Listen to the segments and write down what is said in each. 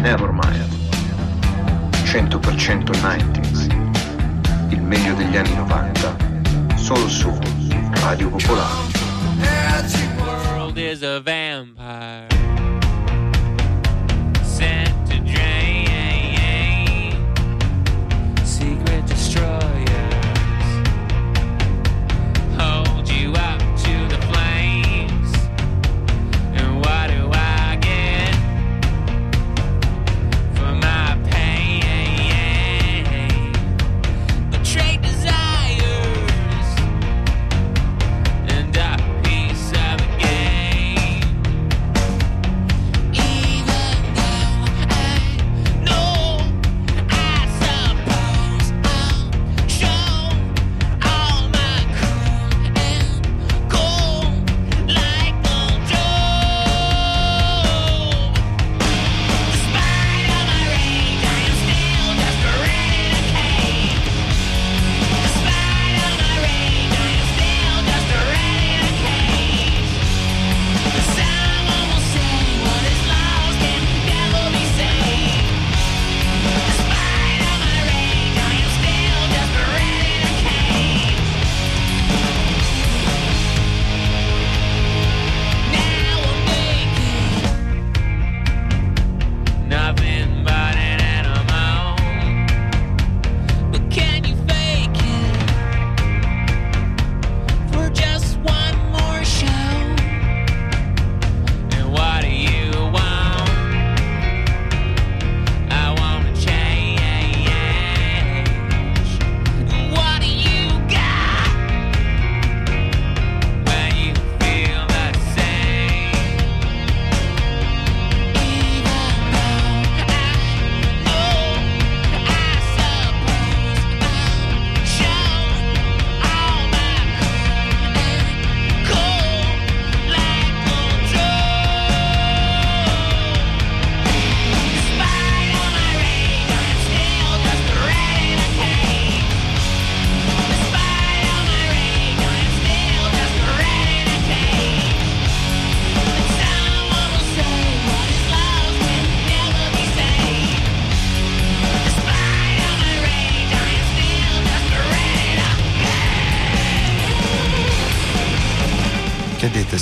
Nevermind. 100% 90s. Il meglio degli anni 90. Solo su Radio Popolare.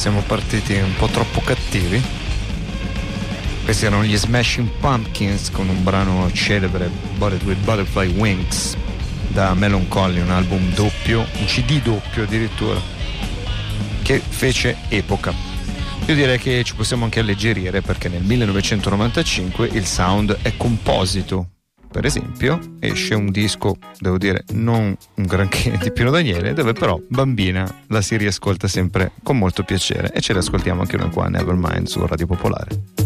siamo partiti un po' troppo cattivi. Questi erano gli Smashing Pumpkins con un brano celebre, Bullet with Butterfly Wings, da Melon Collie, un album doppio, un CD doppio addirittura, che fece epoca. Io direi che ci possiamo anche alleggerire perché nel 1995 il sound è composito per esempio, esce un disco, devo dire, non un granché di Pino Daniele, dove però Bambina la si riascolta sempre con molto piacere e ce l'ascoltiamo anche noi qua a Nevermind su Radio Popolare.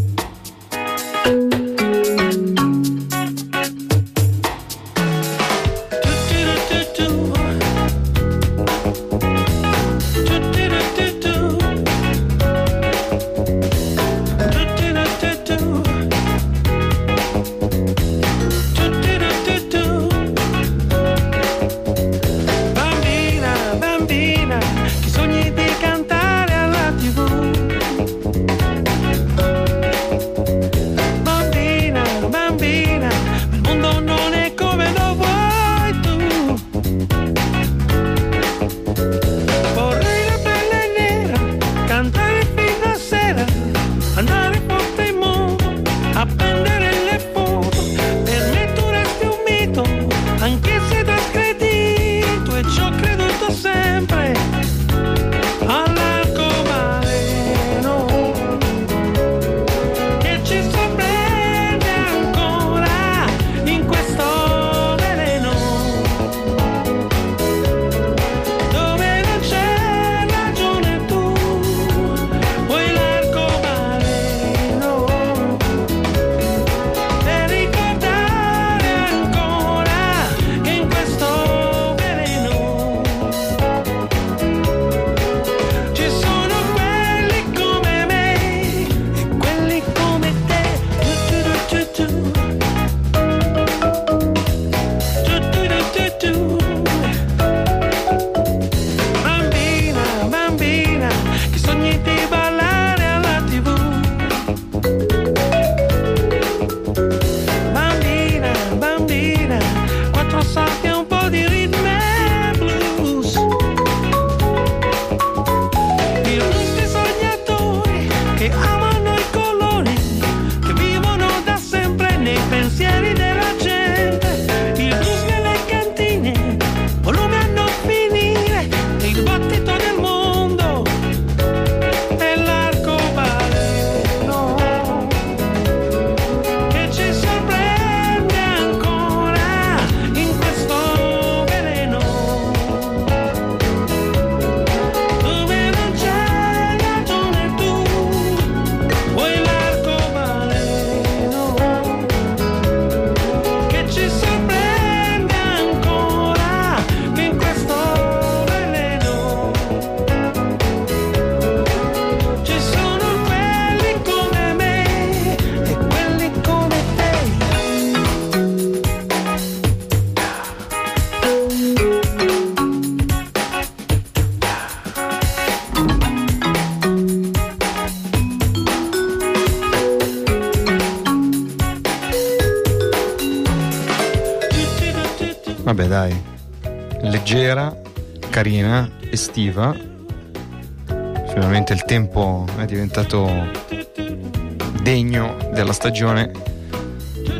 Vabbè, dai. Leggera, carina, estiva. Finalmente il tempo è diventato degno della stagione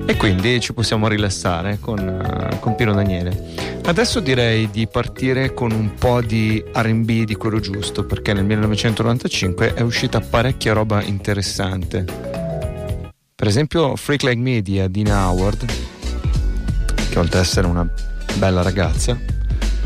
e quindi ci possiamo rilassare con, con Pino Daniele. Adesso direi di partire con un po' di RB di quello giusto, perché nel 1995 è uscita parecchia roba interessante. Per esempio Freak Like Media di Howard, che oltre ad essere una bella ragazza,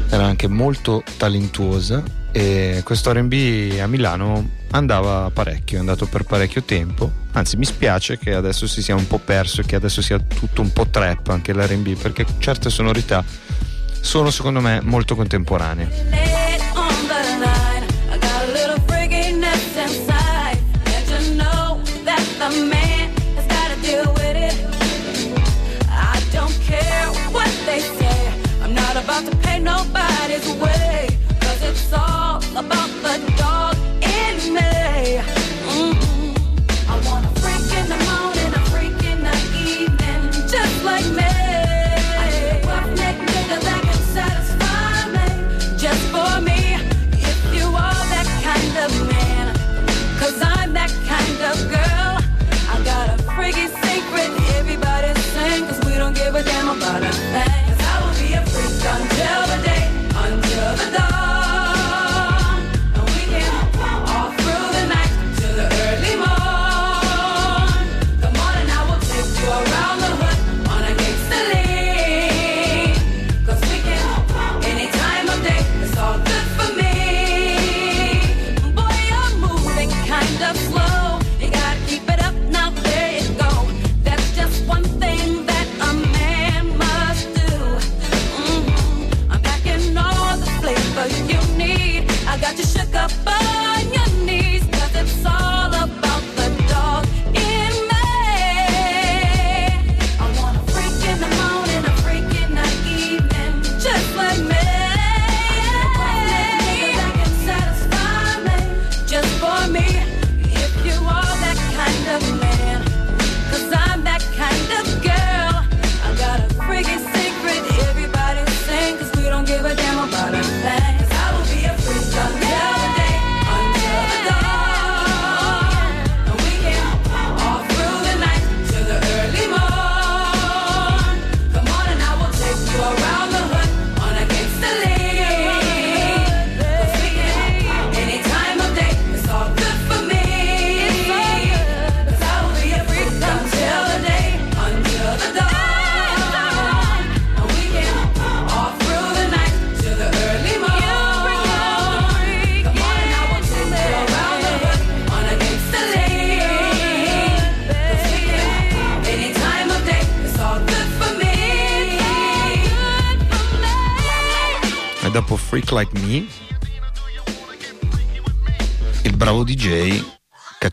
era anche molto talentuosa e questo RB a Milano andava parecchio, è andato per parecchio tempo, anzi mi spiace che adesso si sia un po' perso e che adesso sia tutto un po' trap anche l'RB perché certe sonorità sono secondo me molto contemporanee.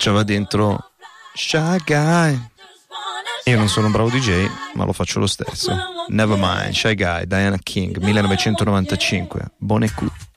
cacciava dentro Shy Guy. Io non sono un bravo DJ, ma lo faccio lo stesso. Never mind, Shy Guy, Diana King, 1995, Bonne écoute.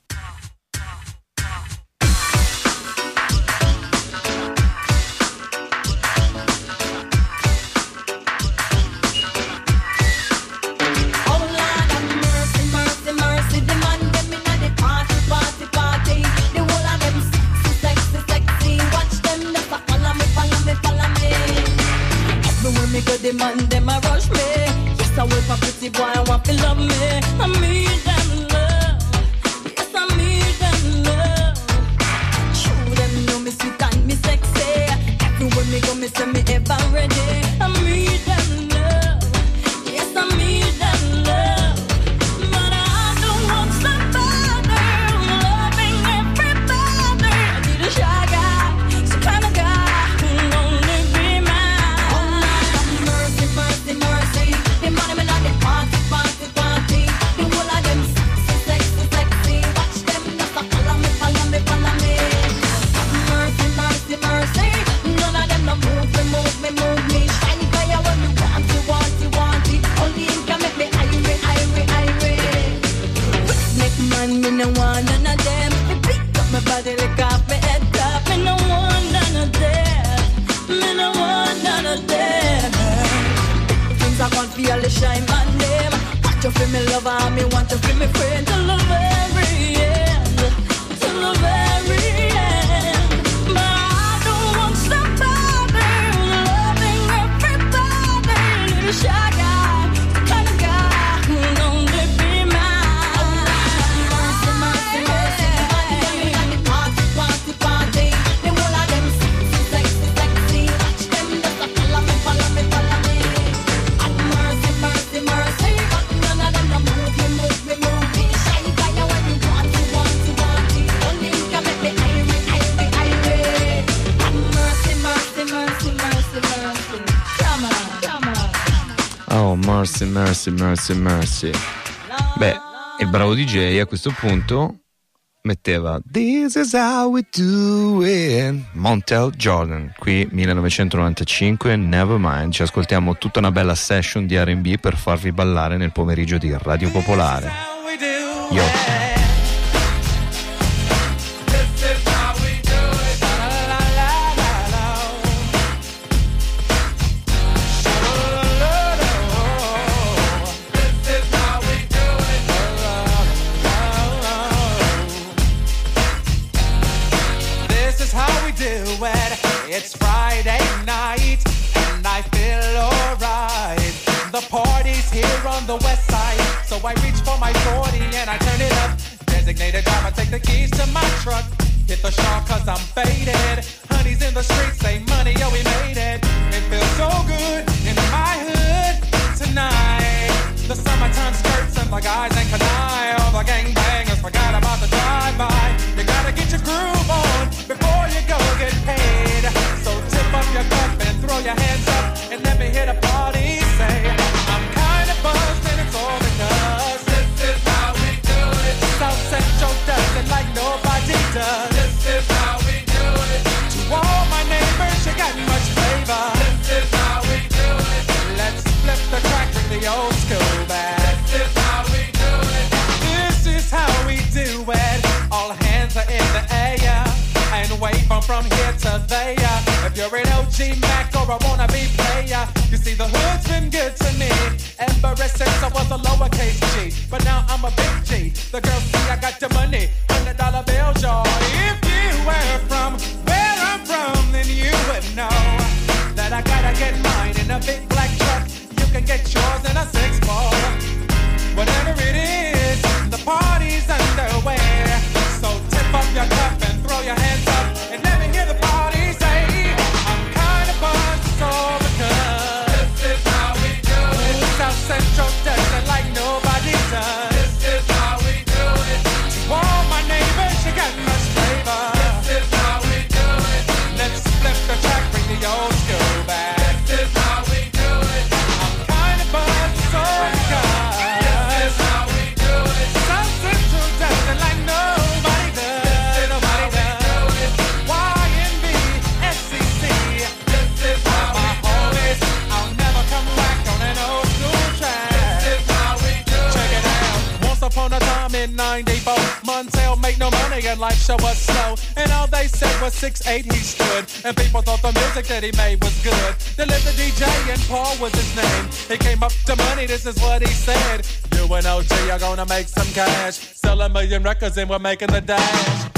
mercy, mercy, mercy. Beh, il bravo DJ a questo punto metteva This is how we do it. Montel Jordan qui 1995 Nevermind ci ascoltiamo tutta una bella session di R&B per farvi ballare nel pomeriggio di Radio Popolare. Yo. don't like nobody does. This is how we do it. To all my neighbors, you got much flavor. This is how we do it. Let's flip the track bring the old school back. This is how we do it. This is how we do it. All hands are in the air. And wave on from here to there. If you're an OG Mac or a wannabe player, you see the hood's been good to me. And ever since I was a lowercase G. But now I'm a big G. The girls see I got the money, hundred dollar bills, y'all. no money and life show was slow. And all they said was six eight he stood. And people thought the music that he made was good. The DJ and Paul was his name. He came up to money, this is what he said. You and OG are gonna make some cash. Sell a million records and we're making the dash.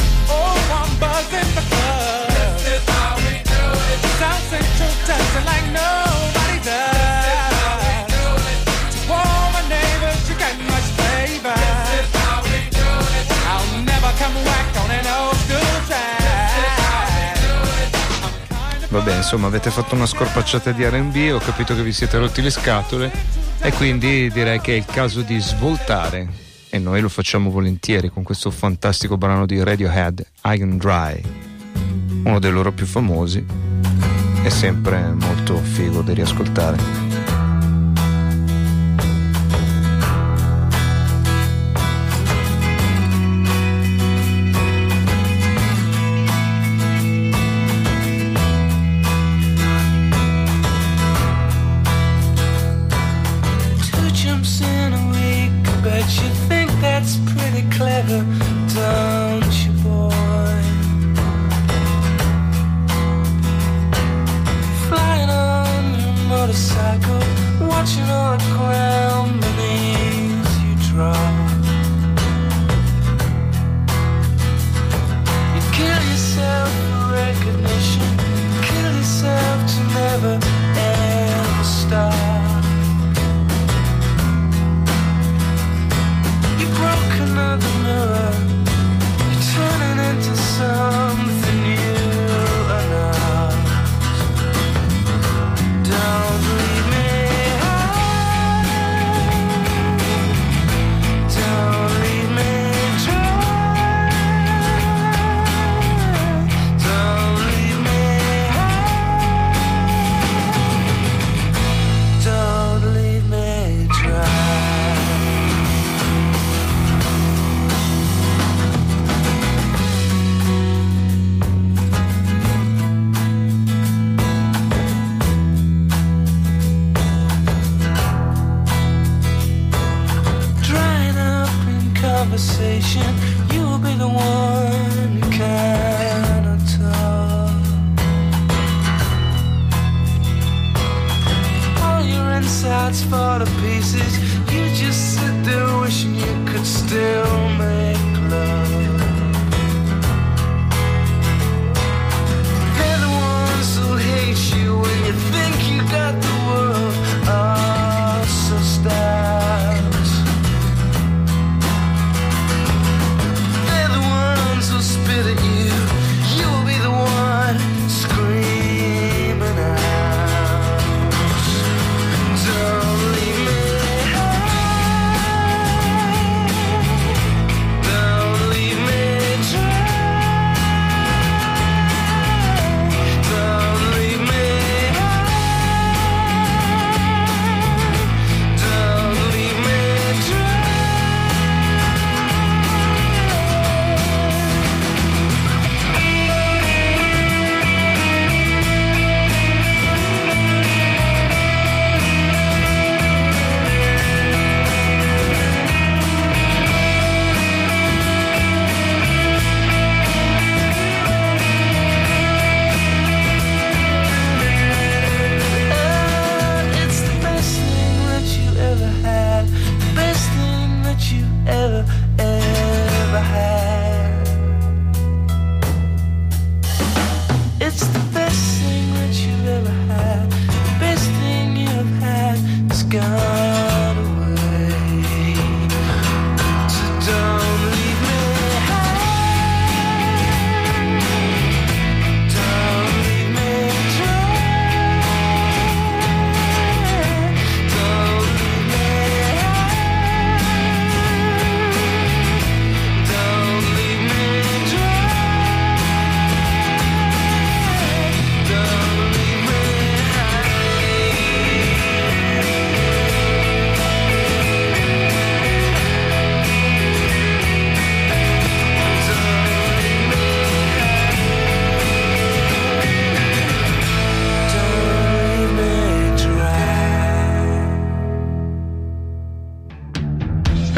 Vabbè, insomma, avete fatto una scorpacciata di RB, ho capito che vi siete rotti le scatole e quindi direi che è il caso di svoltare. E noi lo facciamo volentieri con questo fantastico brano di Radiohead, I Can Dry, uno dei loro più famosi. È sempre molto figo da riascoltare.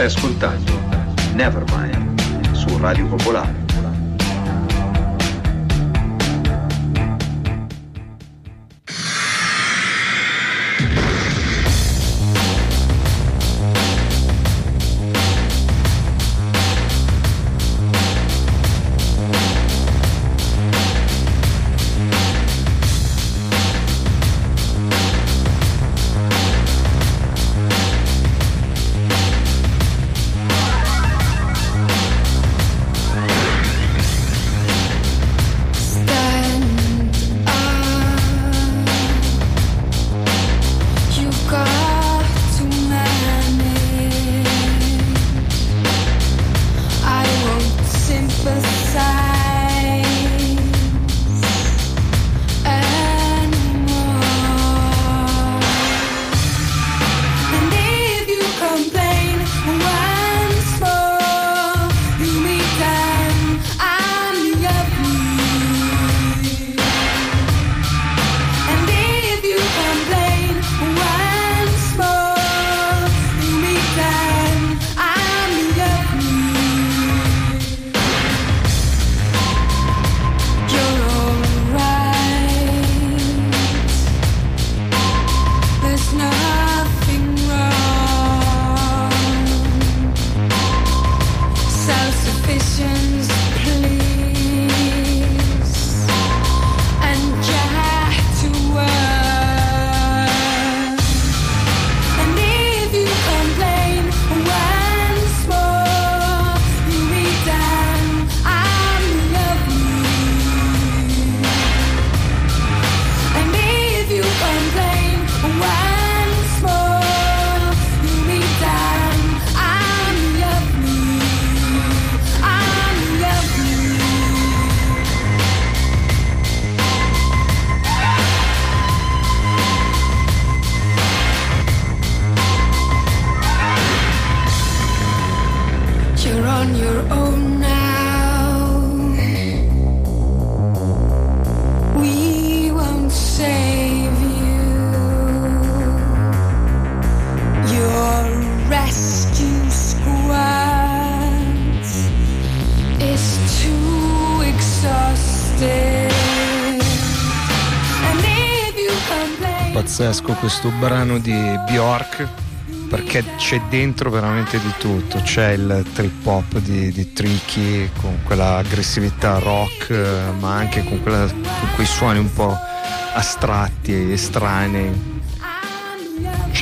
ascoltando Nevermind su Radio Popolare. Pazzesco questo brano di Bjork perché c'è dentro veramente di tutto. C'è il trip hop di, di Tricky con quella aggressività rock, eh, ma anche con, quella- con quei suoni un po' astratti e estranei.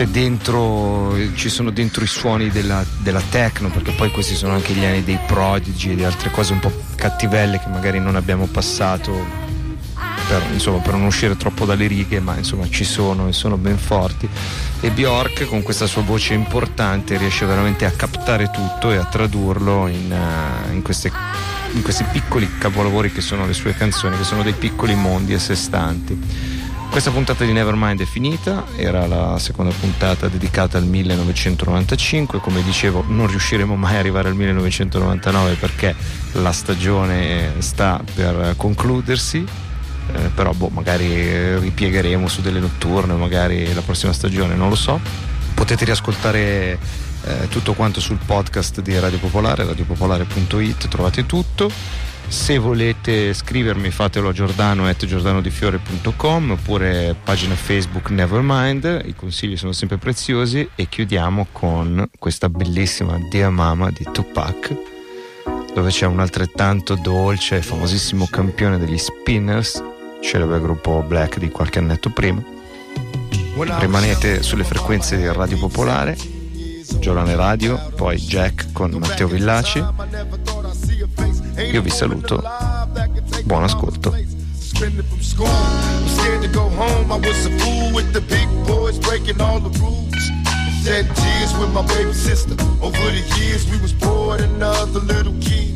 Dentro, ci sono dentro i suoni della, della techno, perché poi questi sono anche gli anni dei Prodigy e di altre cose un po' cattivelle che magari non abbiamo passato per, insomma, per non uscire troppo dalle righe, ma insomma ci sono e sono ben forti. E Bjork con questa sua voce importante riesce veramente a captare tutto e a tradurlo in, eh, in queste- in questi piccoli capolavori che sono le sue canzoni, che sono dei piccoli mondi a sé stanti. Questa puntata di Nevermind è finita, era la seconda puntata dedicata al 1995, come dicevo non riusciremo mai ad arrivare al 1999 perché la stagione sta per concludersi, eh, però boh, magari eh, ripiegheremo su delle notturne, magari la prossima stagione, non lo so. Potete riascoltare eh, tutto quanto sul podcast di Radio Popolare, radiopopolare.it, trovate tutto. Se volete scrivermi fatelo a giordano.giordanodifiore.com oppure pagina Facebook Nevermind, i consigli sono sempre preziosi e chiudiamo con questa bellissima Dear Mama di Tupac dove c'è un altrettanto dolce e famosissimo campione degli Spinners, celebre gruppo black di qualche annetto prima. Rimanete sulle frequenze di Radio Popolare, Giornale Radio, poi Jack con Matteo Villaci. Io vi saluto. Buon ascolto. Suspended from school. I'm scared a fool tears with my baby sister. Over the years, we was poor than other little kids.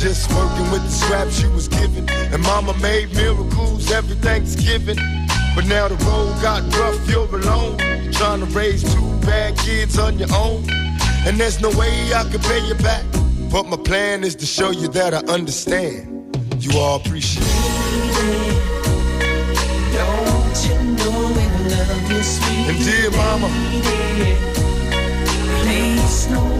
Just working with the scraps you was given. And mama made miracles every Thanksgiving. But now the road got rough, you're alone. Trying to raise two bad kids on your own. And there's no way I can pay you back. But my plan is to show you that I understand. You all appreciate it. Don't you know we love you, sweet And dear mama? Place no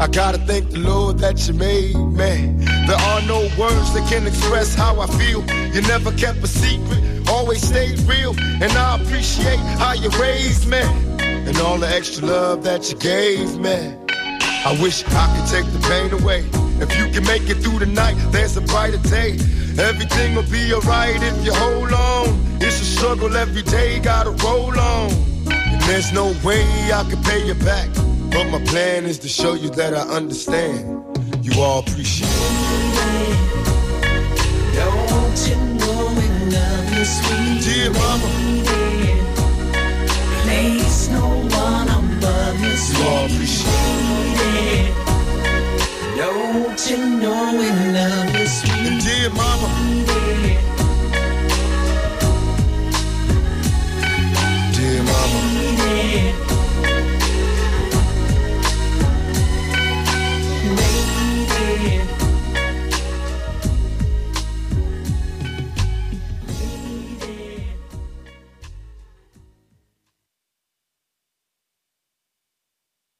I gotta thank the Lord that you made me. There are no words that can express how I feel. You never kept a secret, always stayed real. And I appreciate how you raised me. and all the extra love that you gave me. I wish I could take the pain away. If you can make it through the night, there's a brighter day. Everything will be alright if you hold on. It's a struggle every day, gotta roll on. And there's no way I can pay you back. But my plan is to show you that I understand. You all appreciate it. Dear mama. Place no one above you all appreciate it. Don't you know we love sweet and Dear mama. Dear mama. Lady.